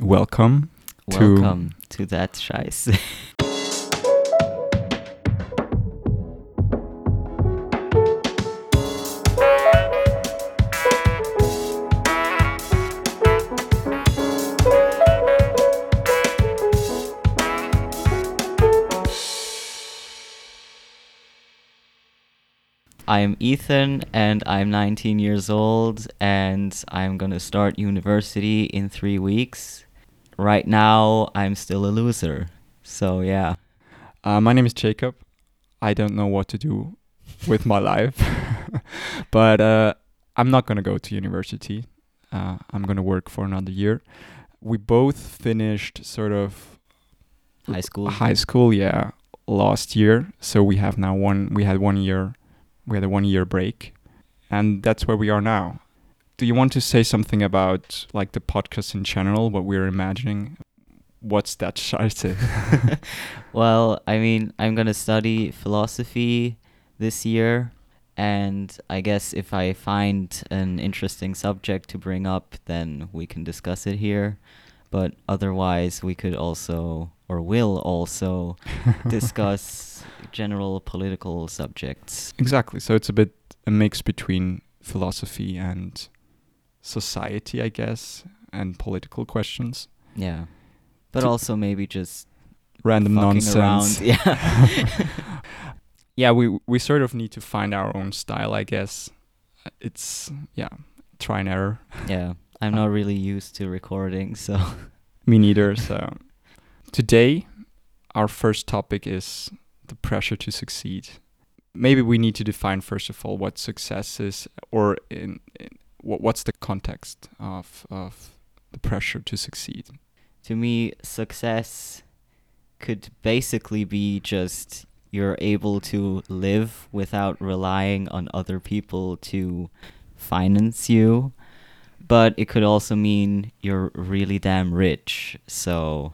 welcome. Welcome to, that Scheiß. I'm Ethan and I'm 19 years old and I'm going to start university in 3 weeks. Right now I'm still a loser. So yeah. Uh, my name is Jacob. I don't know what to do with my life. but uh, I'm not going to go to university. Uh, I'm going to work for another year. We both finished sort of high school. High school, yeah, last year. So we have now one we had one year we had a one year break and that's where we are now do you want to say something about like the podcast in general what we're imagining what's that scheiße well i mean i'm going to study philosophy this year and i guess if i find an interesting subject to bring up then we can discuss it here but otherwise we could also or will also discuss general political subjects. Exactly. So it's a bit a mix between philosophy and society, I guess, and political questions. Yeah. But to also maybe just random nonsense. Around. Yeah. yeah, we we sort of need to find our own style, I guess. It's yeah, try and error. Yeah. I'm uh, not really used to recording, so me neither, so Today, our first topic is the pressure to succeed. Maybe we need to define first of all what success is, or in, in what's the context of of the pressure to succeed. To me, success could basically be just you're able to live without relying on other people to finance you. But it could also mean you're really damn rich. So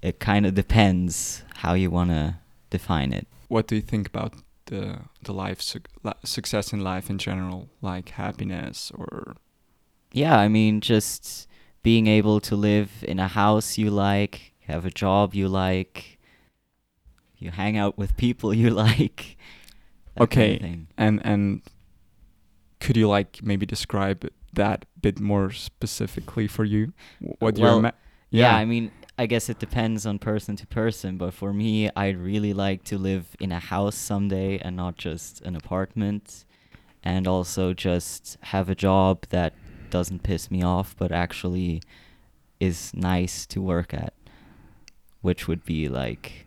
it kind of depends how you want to define it. What do you think about the the life su success in life in general, like happiness or? Yeah, I mean, just being able to live in a house you like, have a job you like, you hang out with people you like. Okay, kind of and and could you like maybe describe that bit more specifically for you? What well, yeah. yeah, I mean, I guess it depends on person to person, but for me, I'd really like to live in a house someday and not just an apartment. And also just have a job that doesn't piss me off, but actually is nice to work at. Which would be like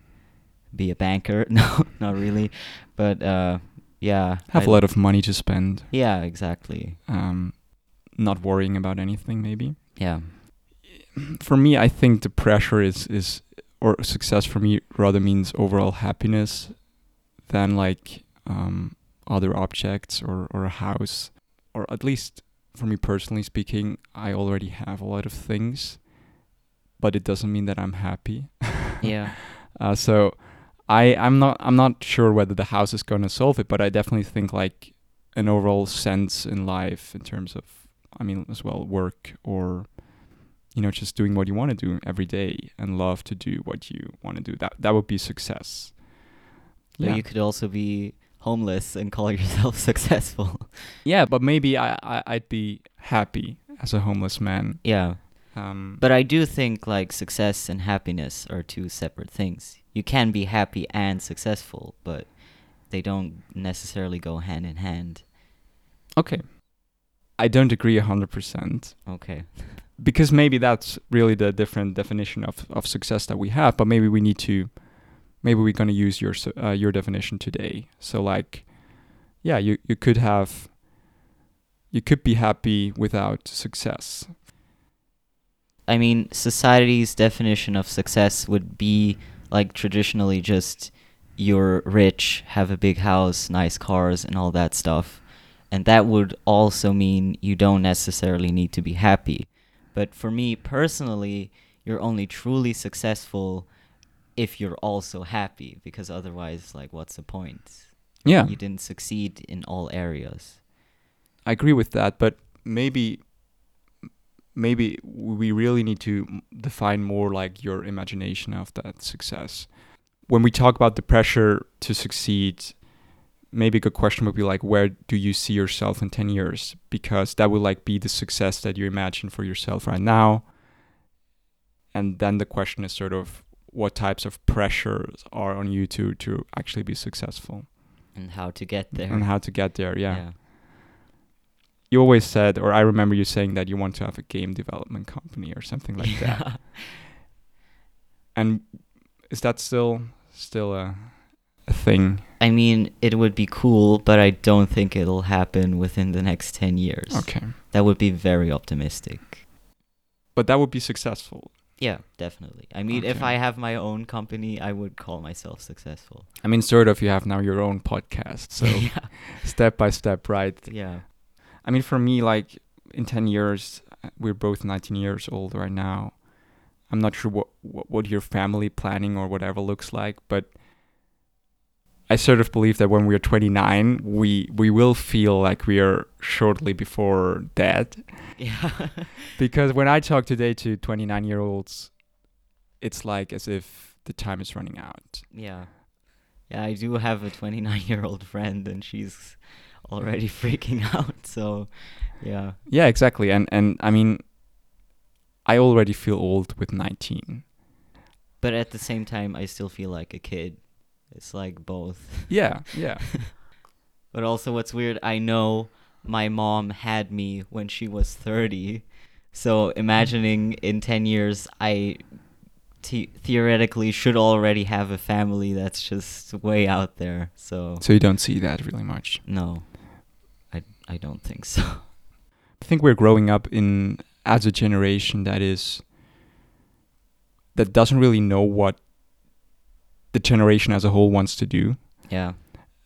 be a banker. no, not really. But uh, yeah. Have I'd a lot of money to spend. Yeah, exactly. Um, not worrying about anything, maybe. Yeah for me, I think the pressure is is or success for me rather means overall happiness than like um, other objects or or a house or at least for me personally speaking, I already have a lot of things, but it doesn't mean that I'm happy. yeah. Uh, so I I'm not I'm not sure whether the house is going to solve it, but I definitely think like an overall sense in life in terms of I mean as well work or you know just doing what you want to do every day and love to do what you want to do that that would be success yeah you could also be homeless and call yourself successful yeah but maybe I, I i'd be happy as a homeless man yeah um, but I do think like success and happiness are two separate things. You can be happy and successful, but they don't necessarily go hand in hand. Okay. I don't agree a 100%. Okay. because maybe that's really the different definition of, of success that we have but maybe we need to maybe we're going to use your uh, your definition today. So like yeah you you could have you could be happy without success. I mean society's definition of success would be like traditionally just you're rich have a big house nice cars and all that stuff. And that would also mean you don't necessarily need to be happy but for me personally, you're only truly successful if you're also happy because otherwise like what's the point? Yeah. You didn't succeed in all areas. I agree with that, but maybe maybe we really need to define more like your imagination of that success. When we talk about the pressure to succeed, maybe a good question would be like where do you see yourself in 10 years because that would like be the success that you imagine for yourself right now and then the question is sort of what types of pressures are on you to to actually be successful and how to get there and how to get there yeah. yeah. you always said or i remember you saying that you want to have a game development company or something like yeah. that and is that still still a a thing. I mean, it would be cool, but I don't think it'll happen within the next 10 years. Okay. That would be very optimistic. But that would be successful. Yeah, definitely. I mean, okay. if I have my own company, I would call myself successful. I mean, sort of, you have now your own podcast. So yeah. step by step, right? Yeah. I mean, for me, like in 10 years, we're both 19 years old right now. I'm not sure what, what, what your family planning or whatever looks like, but I sort of believe that when we are 29, we we will feel like we are shortly before dead. Yeah. because when I talk today to 29 year olds, it's like as if the time is running out. Yeah. Yeah, I do have a 29 year old friend, and she's already freaking out. So, yeah. Yeah, exactly. And and I mean, I already feel old with 19. But at the same time, I still feel like a kid it's like both. Yeah, yeah. but also, what's weird, I know my mom had me when she was 30. So imagining in 10 years, I te- theoretically should already have a family that's just way out there. So So you don't see that really much. No. I I don't think so. I think we're growing up in as a generation that is that doesn't really know what the generation as a whole wants to do. Yeah.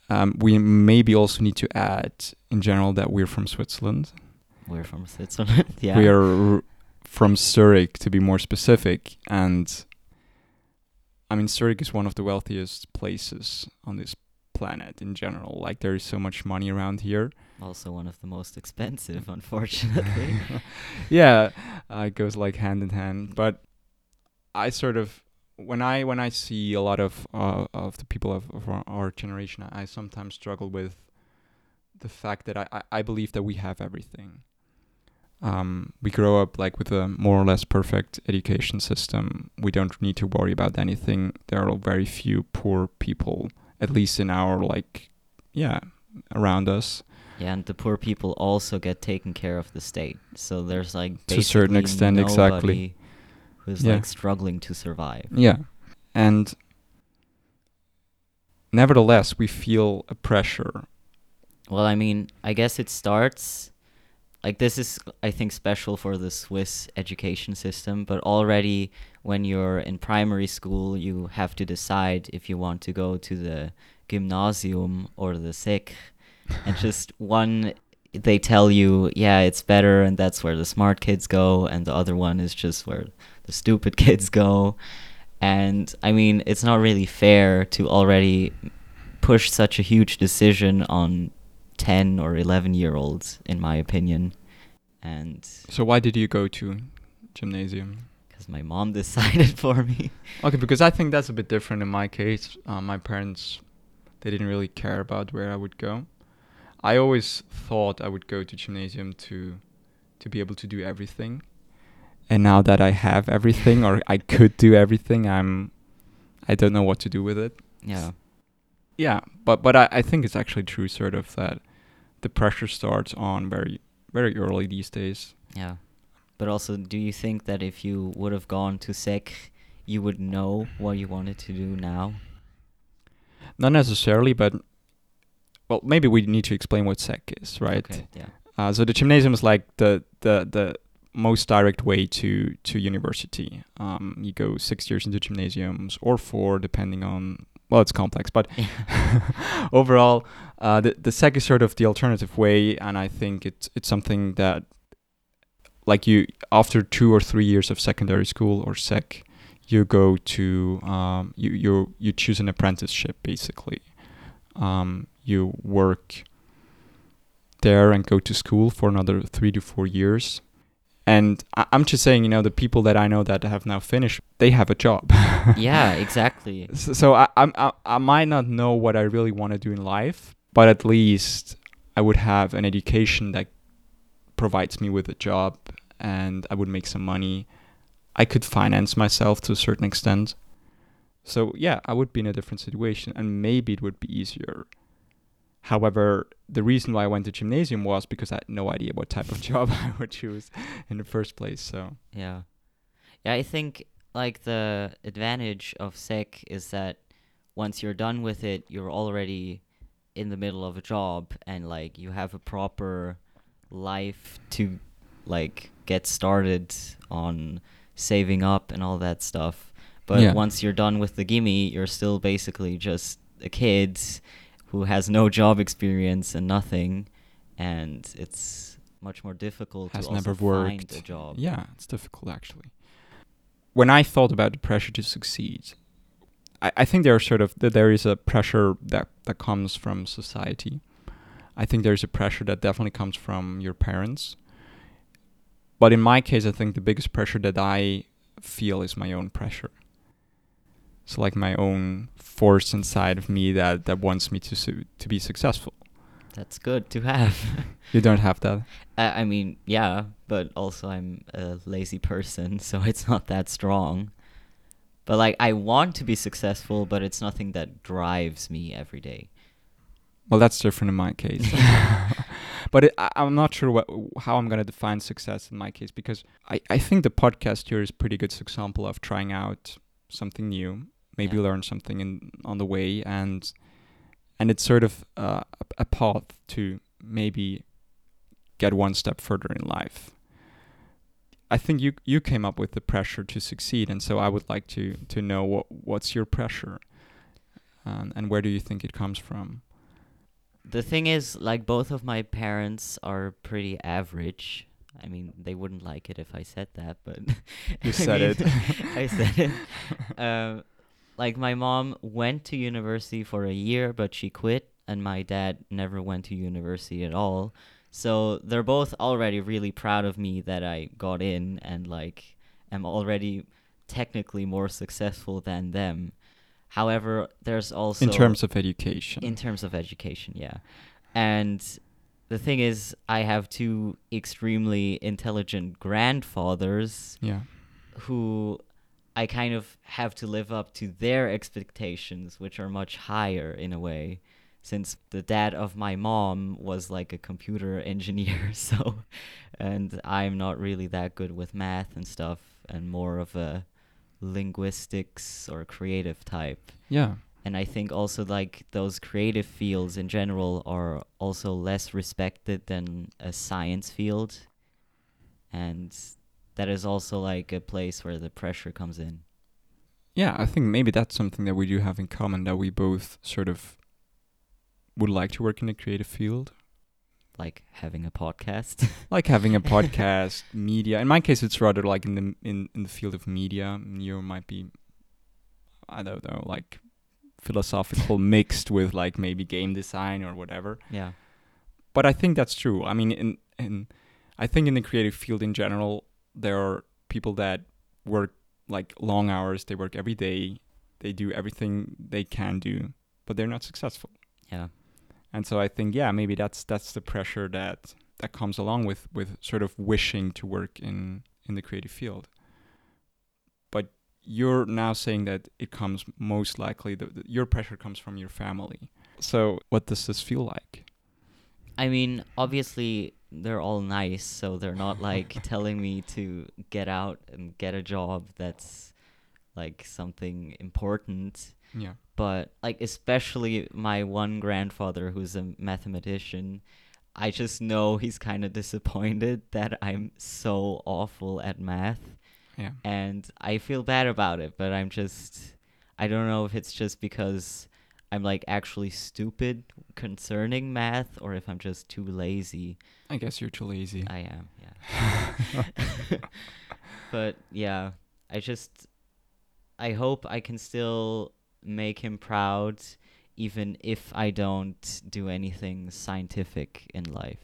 Um, we maybe also need to add, in general, that we're from Switzerland. We're from Switzerland. yeah. We are r- from Zurich, to be more specific, and I mean Zurich is one of the wealthiest places on this planet in general. Like there is so much money around here. Also one of the most expensive, unfortunately. yeah, uh, it goes like hand in hand. But I sort of when I when I see a lot of uh, of the people of, of our, our, generation, I sometimes struggle with the fact that I, I, I believe that we have everything. Um, we grow up like with a more or less perfect education system. We don't need to worry about anything. There are very few poor people, at least in our like, yeah, around us. Yeah, and the poor people also get taken care of the state. So there's like to a certain extent, exactly who's yeah. like struggling to survive. Yeah. And nevertheless, we feel a pressure. Well, I mean, I guess it starts like this is I think special for the Swiss education system, but already when you're in primary school, you have to decide if you want to go to the gymnasium or the sek and just one they tell you, yeah, it's better and that's where the smart kids go and the other one is just where the stupid kids go. And I mean, it's not really fair to already push such a huge decision on 10 or 11 year olds, in my opinion. And so, why did you go to gymnasium? Because my mom decided for me. Okay, because I think that's a bit different in my case. Uh, my parents, they didn't really care about where I would go. I always thought I would go to gymnasium to to be able to do everything and now that I have everything or I could do everything, I'm I don't know what to do with it. Yeah. Yeah, but but I, I think it's actually true sort of that the pressure starts on very very early these days. Yeah. But also do you think that if you would have gone to Sek you would know what you wanted to do now? Not necessarily, but well, maybe we need to explain what Sek is, right? Okay, yeah. Uh, so the gymnasium is like the the the most direct way to to university. Um, you go six years into gymnasiums or four, depending on well, it's complex, but overall, uh, the the Sek is sort of the alternative way, and I think it's it's something that, like you, after two or three years of secondary school or Sek, you go to um, you you you choose an apprenticeship basically. Um, you work there and go to school for another three to four years And I- I'm just saying, you know, the people that I know that have now finished, they have a job. yeah, exactly. So, so I, I, I might not know what I really want to do in life, but at least I would have an education that provides me with a job and I would make some money. I could finance myself to a certain extent. So, yeah, I would be in a different situation and maybe it would be easier. However, the reason why I went to gymnasium was because I had no idea what type of job I would choose in the first place. So, Yeah. Yeah, I think like the advantage of sek is that once you're done with it, you're already in the middle of a job and like you have a proper life to like get started on saving up and all that stuff. But Yeah. once you're done with the Gymi, you're still basically just a kid who has no job experience and nothing and it's much more difficult has to never find worked. a job. Yeah, it's difficult actually. When I thought about the pressure to succeed, I, I think there are sort of that there is a pressure that that comes from society. I think there's a pressure that definitely comes from your parents. But in my case, I think the biggest pressure that I feel is my own pressure. It's like my own force inside of me that, that wants me to su- to be successful. That's good to have. You don't have that. I I mean, yeah, but also I'm a lazy person, so it's not that strong. But like, I want to be successful, but it's nothing that drives me every day. Well, that's different in my case. but it, I, I'm not sure what, how I'm going to define success in my case because I, I think the podcast here is pretty good example of trying out something new, maybe Yeah. learn something in, on the way, and and it's sort of uh, a, path to maybe get one step further in life. I think you you came up with the pressure to succeed, and so I would like to to know what what's your pressure, um, and where do you think it comes from? The thing is, like, both of my parents are pretty average. I mean, they wouldn't like it if I said that, but You said mean, it. I said it. Um, like my mom went to university for a year, but she quit, and my dad never went to university at all. So they're both already really proud of me that I got in and like am already technically more successful than them. However, there's also in terms of education. in terms of education, yeah. And the thing is, I have two extremely intelligent grandfathers yeah. who I kind of have to live up to their expectations, which are much higher in a way. Since the dad of my mom was like a computer engineer, so, and I'm not really that good with math and stuff, and more of a linguistics or creative type Yeah. And I think also like those creative fields in general are also less respected than a science field, and that is also like a place where the pressure comes in. Yeah, I think maybe that's something that we do have in common that we both sort of would like to work in a creative field. Like having a podcast. Like having a podcast, media. In my case it's rather like in the in, in the field of media. You might be I don't know, like philosophical mixed with like maybe game design or whatever. yeah. but I think that's true. I mean, in in I think in the creative field in general, there are people that work like long hours. They work every day. They do everything they can do, but they're not successful. Yeah. And so I think, yeah, maybe that's that's the pressure that that comes along with with sort of wishing to work in in the creative field. You're now saying that it comes most likely the, the, your pressure comes from your family. So what does this feel like? I mean, obviously they're all nice, so they're not like telling me to get out and get a job that's like something important. Yeah. but like especially my one grandfather who's a mathematician i just know he's kind of disappointed that i'm so awful at math Yeah. and i feel bad about it but i'm just i don't know if it's just because i'm like actually stupid concerning math or if i'm just too lazy I guess you're too lazy. i am yeah but yeah i just i hope i can still make him proud even if i don't do anything scientific in life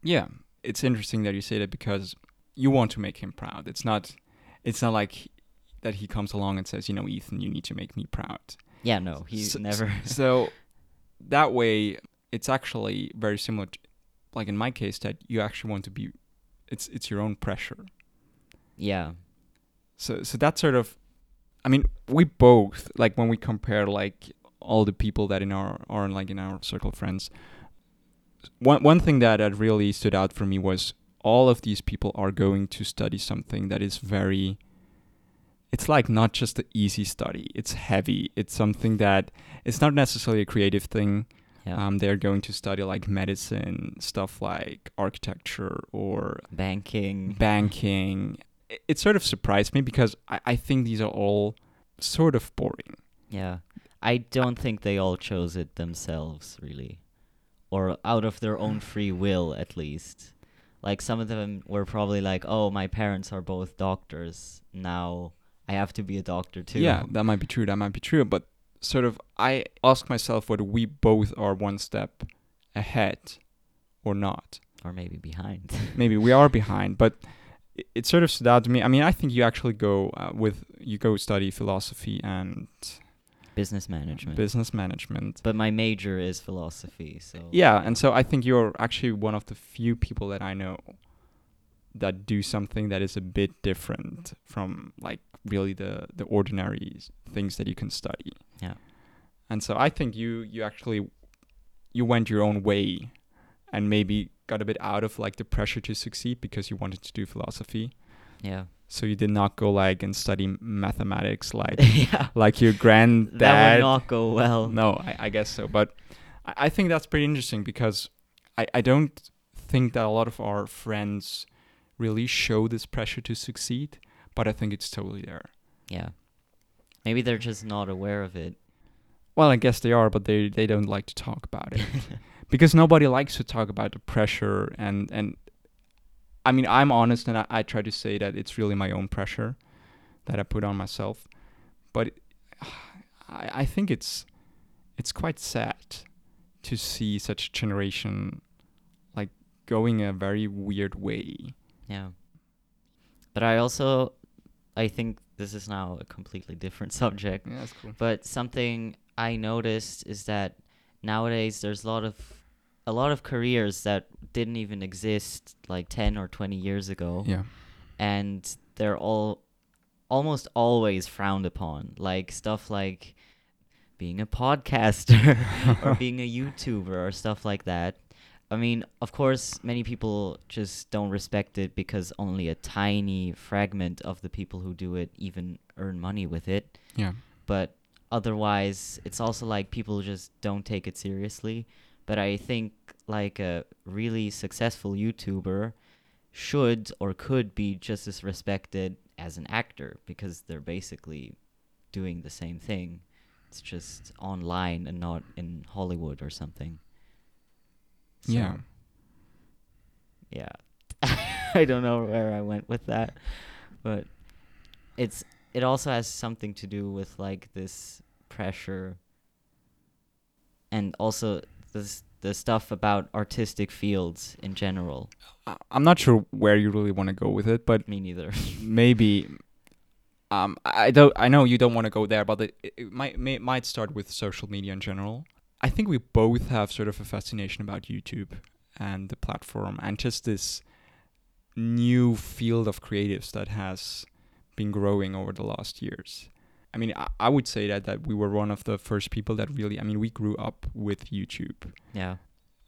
yeah, it's interesting that you say that because you want to make him proud. It's not it's not like that he comes along and says, you know, Ethan, you need to make me proud. Yeah, no, he's so, never. so that way, it's actually very similar. To, like in my case, that you actually want to be, it's it's your own pressure. Yeah. So so that sort of, I mean, we both like when we compare like all the people that in our are like in our circle of friends. One one thing that had really stood out for me was all of these people are going to study something that is very it's like not just an easy study it's heavy it's something that it's not necessarily a creative thing. Yeah. um, they're going to study like medicine stuff like architecture or banking. banking. It, it sort of surprised me because I, I think these are all sort of boring. Yeah. I don't think they all chose it themselves really. Or out of their own free will at least like some of them were probably like oh my parents are both doctors now I have to be a doctor too. Yeah, that might be true. That might be true. But sort of, I ask myself whether we both are one step ahead or not. Or maybe behind. maybe we are behind, but it, it, sort of stood out to me. I mean, I think you actually go uh, with you go study philosophy and business management. Business management. But my major is philosophy, so Yeah, and so I think you're actually one of the few people that I know that do something that is a bit different from like really the the ordinary things that you can study. Yeah. And so I think you you actually you went your own way and maybe got a bit out of like the pressure to succeed because you wanted to do philosophy. Yeah. So you did not go like and study mathematics like yeah. like your granddad. That would not go well. No, I, I guess so. But I, I think that's pretty interesting because I, I don't think that a lot of our friends really show this pressure to succeed but I think it's totally there. Yeah. Maybe they're just not aware of it. Well, I guess they are, but they they don't like to talk about it because nobody likes to talk about the pressure and and. I mean, I'm honest, and I, I try to say that it's really my own pressure that I put on myself, but it, I I think it's it's quite sad to see such a generation like going a very weird way. Yeah. But I also I think this is now a completely different subject. Yeah, that's cool. But something I noticed is that nowadays there's a lot of a lot of careers that didn't even exist like 10 or 20 years ago. Yeah. And they're all almost always frowned upon. Like stuff like being a podcaster or being a YouTuber or stuff like that. I mean, of course, many people just don't respect it because only a tiny fragment of the people who do it even earn money with it. Yeah. But otherwise, it's also like people just don't take it seriously. But I think like a really successful YouTuber should or could be just as respected as an actor because they're basically doing the same thing. It's just online and not in Hollywood or something. So, yeah. Yeah. I don't know where I went with that, but it's it also has something to do with like this pressure and also this the stuff about artistic fields in general. I'm not sure where you really want to go with it, but me neither. maybe um I don't I know you don't want to go there, but it, it might may, might start with social media in general. I think we both have sort of a fascination about YouTube and the platform and just this new field of creatives that has been growing over the last years. I mean, I, I would say that that we were one of the first people that really. I mean, we grew up with YouTube. Yeah.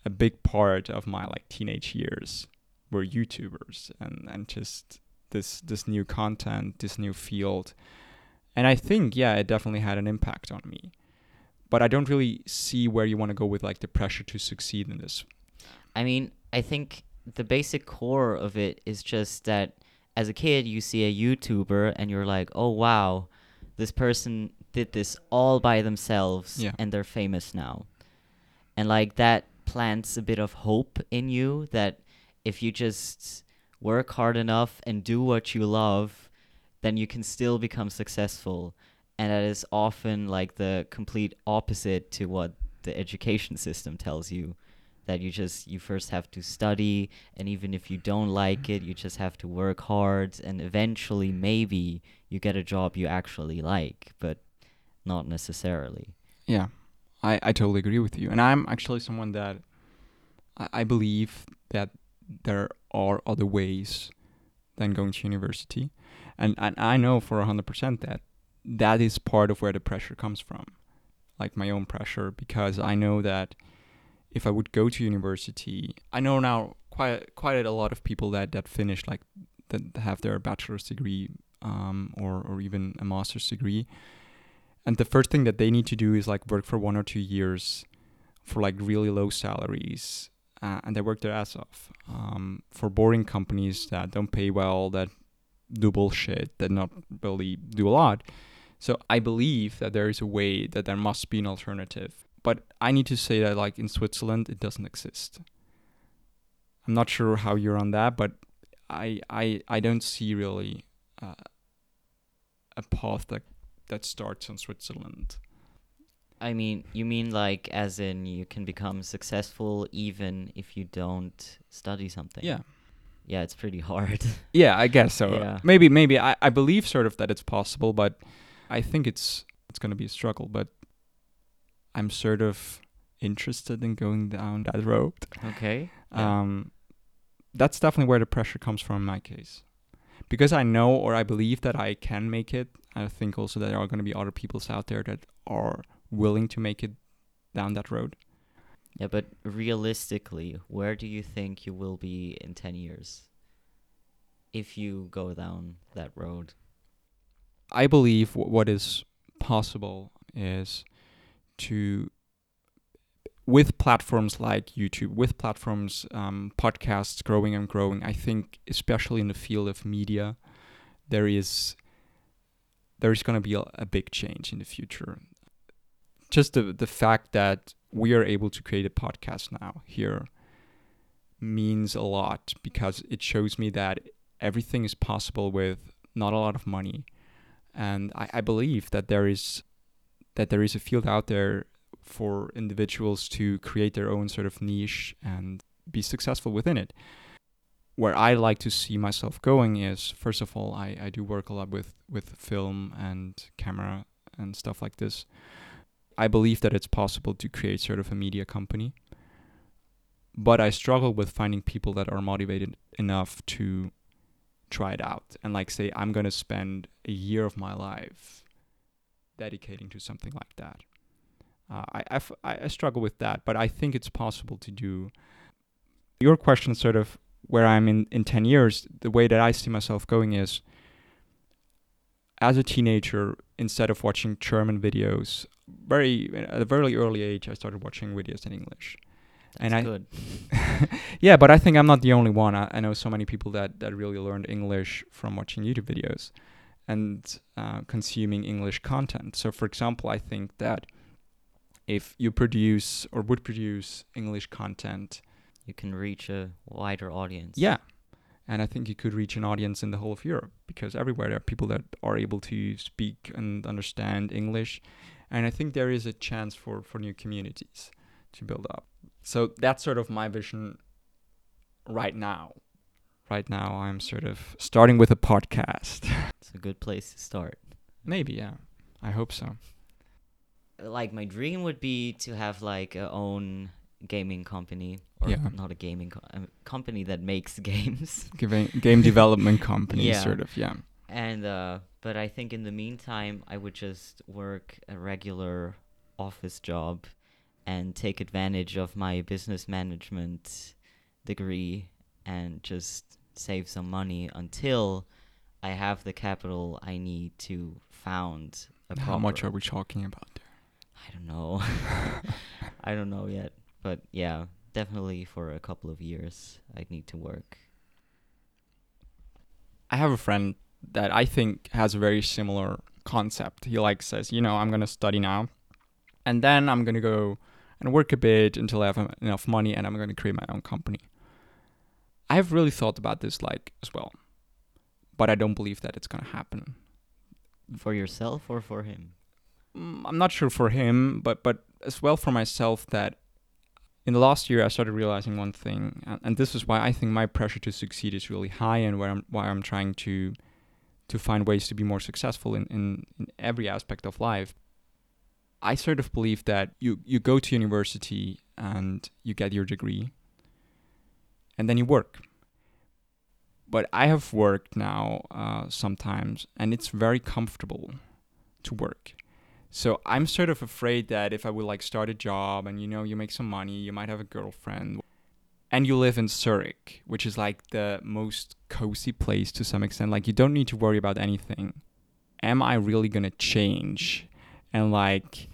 A big part of my like teenage years were YouTubers and and just this this new content, this new field, and I think yeah, it definitely had an impact on me but I don't really see where you want to go with like the pressure to succeed in this. I mean, I think the basic core of it is just that as a kid you see a YouTuber and you're like, "Oh wow, this person did this all by themselves yeah. and they're famous now." And like that plants a bit of hope in you that if you just work hard enough and do what you love, then you can still become successful and that is often like the complete opposite to what the education system tells you that you just you first have to study and even if you don't like it you just have to work hard and eventually maybe you get a job you actually like but not necessarily Yeah, I, I totally agree with you. And I'm actually someone that I, I believe that there are other ways than going to university. And, and I know for 100% that that is part of where the pressure comes from, like my own pressure, because I know that if I would go to university, I know now quite quite a lot of people that that finish like that have their bachelor's degree um, or or even a master's degree, and the first thing that they need to do is like work for one or two years for like really low salaries uh, and they work their ass off um, for boring companies that don't pay well that do bullshit that not really do a lot. So i believe that there is a way that there must be an alternative but i need to say that like in switzerland it doesn't exist i'm not sure how you're on that but i i i don't see really uh, a path that that starts in Switzerland. I mean, you mean like as in you can become successful even if you don't study something? Yeah. Yeah, it's pretty hard. Yeah, I guess so. Yeah. Maybe maybe I, I believe sort of that it's possible, but I think it's it's gonna be a struggle, but I'm sort of interested in going down that road. okay. Yeah. Um that's definitely where the pressure comes from in my case. Because I know or I believe that I can make it, I think also that there are going to be other peoples out there that are willing to make it down that road. Yeah, but realistically, where do you think you will be in 10 years? If you go down that road. I believe w- what is possible is to, with platforms like YouTube, with platforms, um, podcasts growing and growing, I think, especially in the field of media, there is there's going to be a, a big change in the future. Just the the fact that we are able to create a podcast now here means a lot because it shows me that everything is possible with not a lot of money and I, I believe that there is that there is a field out there for individuals to create their own sort of niche and be successful within it where I like to see myself going is first of all I, I do work a lot with, with film and camera and stuff like this. I believe that it's possible to create sort of a media company. But I struggle with finding people that are motivated enough to try it out and like say I'm gonna spend a year of my life dedicating to something like that. Uh, I, I, f- I I struggle with that, but I think it's possible to do. Your question sort of where I'm in, in 10 years, the way that I see myself going is as a teenager, instead of watching German videos, very at a very early age, I started watching videos in English. That's And I- good. yeah, but I think I'm not the only one. I, I know so many people that, that really learned English from watching YouTube videos and uh, consuming English content. So, for example, I think that if you produce or would produce English content You can reach a wider audience. Yeah. And I think you could reach an audience in the whole of Europe because everywhere there are people that are able to speak and understand English. And I think there is a chance for, for new communities to build up. So that's sort of my vision right now. Right now, I'm sort of starting with a podcast. It's a good place to start. Maybe, yeah. I hope so. Like my dream would be to have like a own gaming company or Yeah. not a gaming co- a company that makes games. Giving game development company, Yeah. sort of, yeah. And uh but I think in the meantime I would just work a regular office job and take advantage of my business management degree and just save some money until I have the capital I need to found a How much are we talking about there? I don't know. I don't know yet, but yeah, definitely for a couple of years I'd need to work. I have a friend that I think has a very similar concept. He like says, you know, I'm gonna study now, and then I'm gonna go and work a bit until I have enough money, and I'm gonna create my own company. I have really thought about this like as well, but I don't believe that it's gonna happen. For yourself or for him? Mm, I'm not sure for him, but but as well for myself that in the last year, I started realizing one thing, and, and this is why I think my pressure to succeed is really high, and where I'm why I'm trying to to find ways to be more successful in, in, in every aspect of life. I sort of believe that you, you go to university and you get your degree and then you work. But I have worked now uh, sometimes and it's very comfortable to work. So I'm sort of afraid that if I would like start a job and you know you make some money, you might have a girlfriend and you live in Zurich, which is like the most cozy place to some extent. Like you don't need to worry about anything. Am I really gonna change and like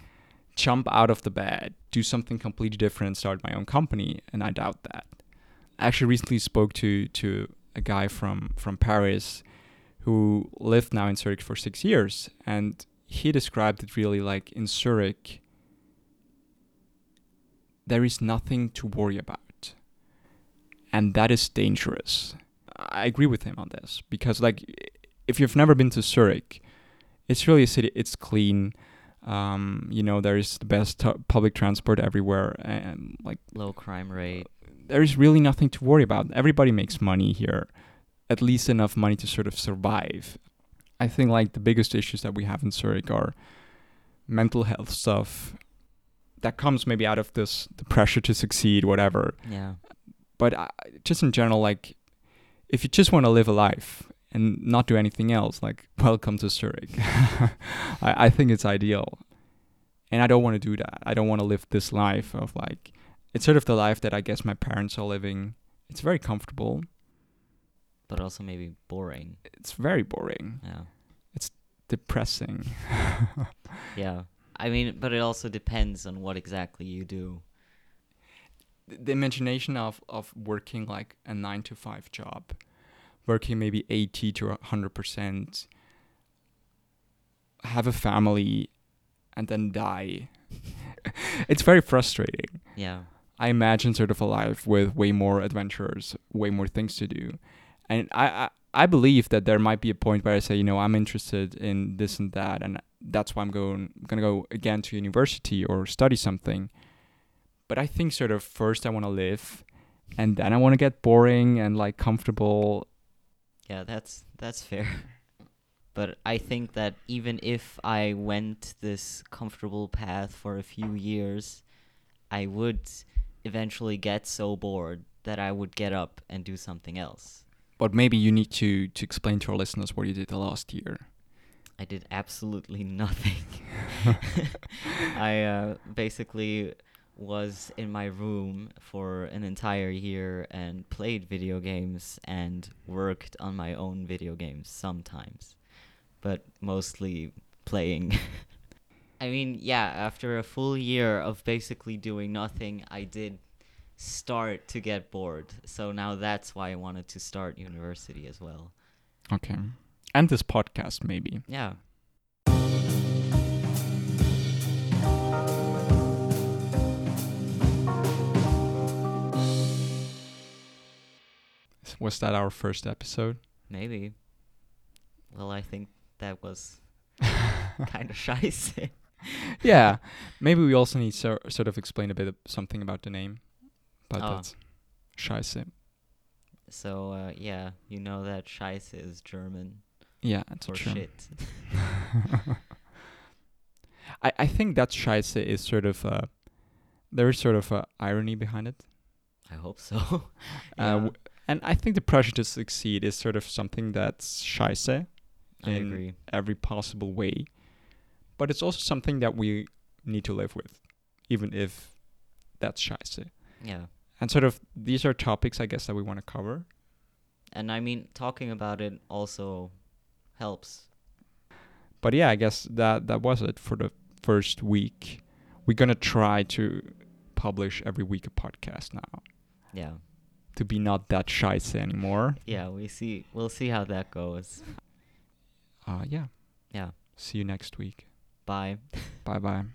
jump out of the bed, do something completely different, start my own company? And I doubt that. I actually recently spoke to to a guy from from Paris who lived now in Zurich for six years, and he described it really like in Zurich. There is nothing to worry about and that is dangerous. I agree with him on this because, like, if you've never been to Zurich, it's really a city. It's clean. Um, you know, there is the best t- public transport everywhere, and like low crime rate. There is really nothing to worry about. Everybody makes money here, at least enough money to sort of survive. I think like the biggest issues that we have in Zurich are mental health stuff that comes maybe out of this the pressure to succeed, whatever. Yeah but I, just in general, like if you just want to live a life and not do anything else, like welcome to Zurich. I, I think it's ideal, and I don't want to do that. I don't want to live this life of like it's sort of the life that I guess my parents are living. It's very comfortable, but also maybe boring. It's very boring. Yeah, it's depressing. yeah, I mean, but it also depends on what exactly you do the imagination of of working like a nine to five job, working maybe eighty to hundred percent, have a family, and then die. it's very frustrating. Yeah. I imagine sort of a life with way more adventures, way more things to do, and I, I I believe that there might be a point where I say, you know, I'm interested in this and that, and that's why I'm going gonna go again to university or study something but I think sort of first I want to live, and then I want to get boring and like comfortable. Yeah, that's that's fair. but I think that even if I went this comfortable path for a few years, I would eventually get so bored that I would get up and do something else. But maybe you need to to explain to our listeners what you did the last year. I did absolutely nothing. I uh, basically was in my room for an entire year and played video games and worked on my own video games sometimes, but mostly playing. I mean, yeah, after a full year of basically doing nothing, I did start to get bored. So now that's why I wanted to start university as well. Okay. And this podcast, maybe. Yeah. Was that our first episode? Maybe. Well, I think that was kind of scheiße. Yeah, maybe we also need to sort of explain a bit of something about the name, but oh. that's scheiße. So uh, yeah, you know that scheiße is German. Yeah, it's for shit. I I think that scheiße is sort of uh, there is sort of a irony behind it. I hope so. yeah. uh, w- and I think the pressure to succeed is sort of something that's scheiße I in agree. every possible way. But it's also something that we need to live with, even if that's scheiße. Yeah. And sort of these are topics I guess that we want to cover. And I mean talking about it also helps. But yeah, I guess that that was it for the first week. We're gonna try to publish every week a podcast now. Yeah to be not that shy anymore. Yeah, we see. We'll see how that goes. Uh, yeah. Yeah. See you next week. Bye. bye bye.